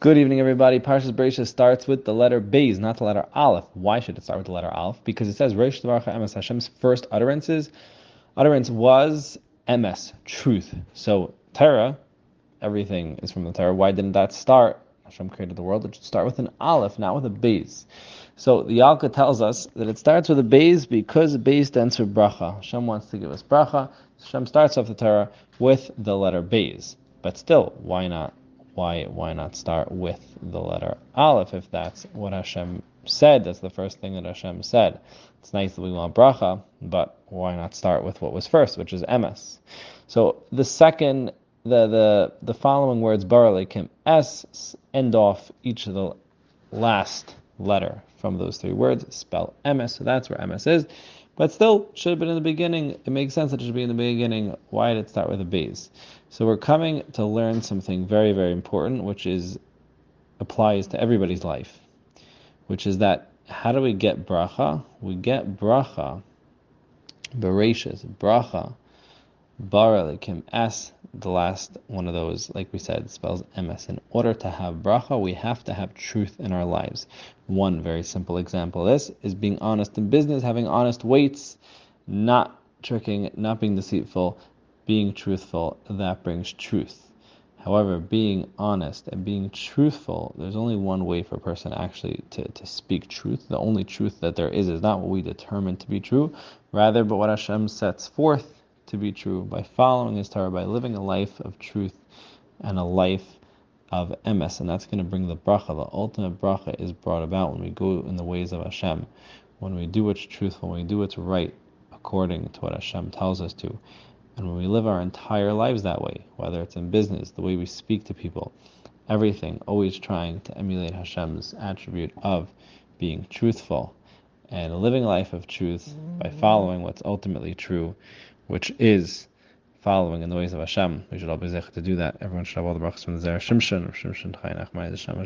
Good evening, everybody. Parshas Bereishis starts with the letter Beis, not the letter Aleph. Why should it start with the letter Aleph? Because it says Reish Devarcha Emes. Hashem's first utterances, utterance was Emes, truth. So Torah, everything is from the Torah. Why didn't that start? Hashem created the world. It should start with an Aleph, not with a Beis. So the Yalkut tells us that it starts with a Beis because Beis stands for bracha. Hashem wants to give us bracha. Hashem starts off the Torah with the letter Beis. But still, why not why why not start with the letter Aleph if that's what Hashem said? That's the first thing that Hashem said. It's nice that we want bracha, but why not start with what was first, which is emes? So the second, the the the following words baralikim s end off each of the last letter from those three words, spell emes. So that's where emes is. But still, should have been in the beginning. It makes sense that it should be in the beginning. Why did it start with a Beis? So we're coming to learn something very, very important, which is applies to everybody's life, which is that how do we get bracha? We get bracha, bereshis, bracha, baralikim, s, the last one of those, like we said, spells emes. In order to have bracha, we have to have truth in our lives. One very simple example of this is being honest in business, having honest weights, not tricking, not being deceitful, being truthful. That brings truth. However, being honest and being truthful, there's only one way for a person actually to, to speak truth. The only truth that there is is not what we determine to be true, rather, but what Hashem sets forth to be true by following His Torah, by living a life of truth and a life of emes, and that's going to bring the bracha. The ultimate bracha is brought about when we go in the ways of Hashem, when we do what's truthful, when we do what's right according to what Hashem tells us to, and when we live our entire lives that way, whether it's in business, the way we speak to people, everything, always trying to emulate Hashem's attribute of being truthful and living a life of truth by mm-hmm. following what's ultimately true which is following in the ways of Hashem. We should all be to do that. Everyone should have all the brachas from the Zera Shimshon, Shimshon Chaim Nachmani, the Shem,